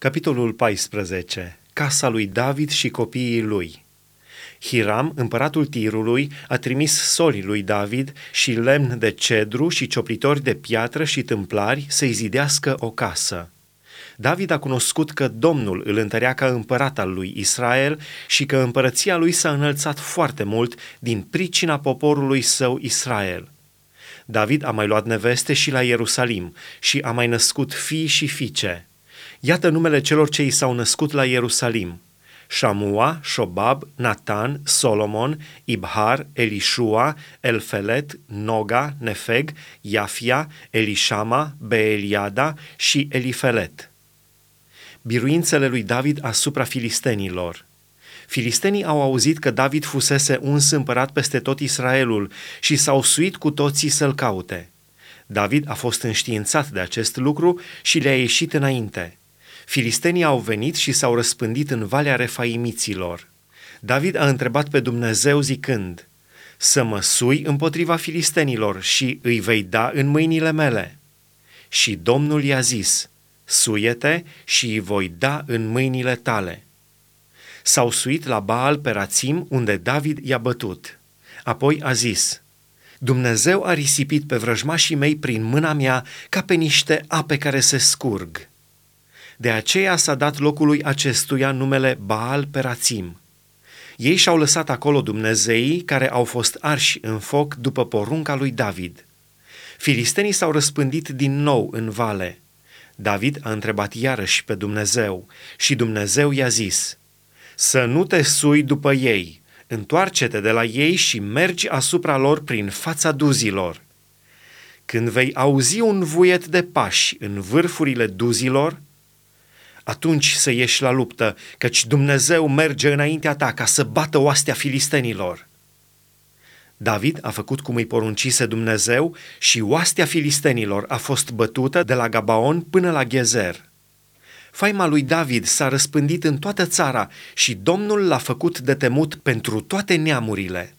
Capitolul 14. Casa lui David și copiii lui. Hiram, împăratul Tirului, a trimis solii lui David și lemn de cedru și cioplitori de piatră și tâmplari să-i zidească o casă. David a cunoscut că Domnul îl întărea ca împărat al lui Israel și că împărăția lui s-a înălțat foarte mult din pricina poporului său Israel. David a mai luat neveste și la Ierusalim și a mai născut fii și fiice. Iată numele celor ce i s-au născut la Ierusalim. Shamua, Shobab, Natan, Solomon, Ibhar, Elishua, Elfelet, Noga, Nefeg, Iafia, Elishama, Beeliada și Elifelet. Biruințele lui David asupra filistenilor. Filistenii au auzit că David fusese uns împărat peste tot Israelul și s-au suit cu toții să-l caute. David a fost înștiințat de acest lucru și le-a ieșit înainte – Filistenii au venit și s-au răspândit în Valea Refaimiților. David a întrebat pe Dumnezeu zicând, să mă sui împotriva filistenilor și îi vei da în mâinile mele. Și Domnul i-a zis, suiete și îi voi da în mâinile tale. S-au suit la Baal Perațim, unde David i-a bătut. Apoi a zis, Dumnezeu a risipit pe vrăjmașii mei prin mâna mea ca pe niște ape care se scurg. De aceea s-a dat locului acestuia numele Baal Perațim. Ei și-au lăsat acolo Dumnezeii care au fost arși în foc după porunca lui David. Filistenii s-au răspândit din nou în vale. David a întrebat iarăși pe Dumnezeu și Dumnezeu i-a zis, Să nu te sui după ei, întoarce-te de la ei și mergi asupra lor prin fața duzilor. Când vei auzi un vuiet de pași în vârfurile duzilor, atunci să ieși la luptă, căci Dumnezeu merge înaintea ta ca să bată oastea filistenilor. David a făcut cum îi poruncise Dumnezeu și oastea filistenilor a fost bătută de la Gabaon până la Gezer. Faima lui David s-a răspândit în toată țara și Domnul l-a făcut de temut pentru toate neamurile.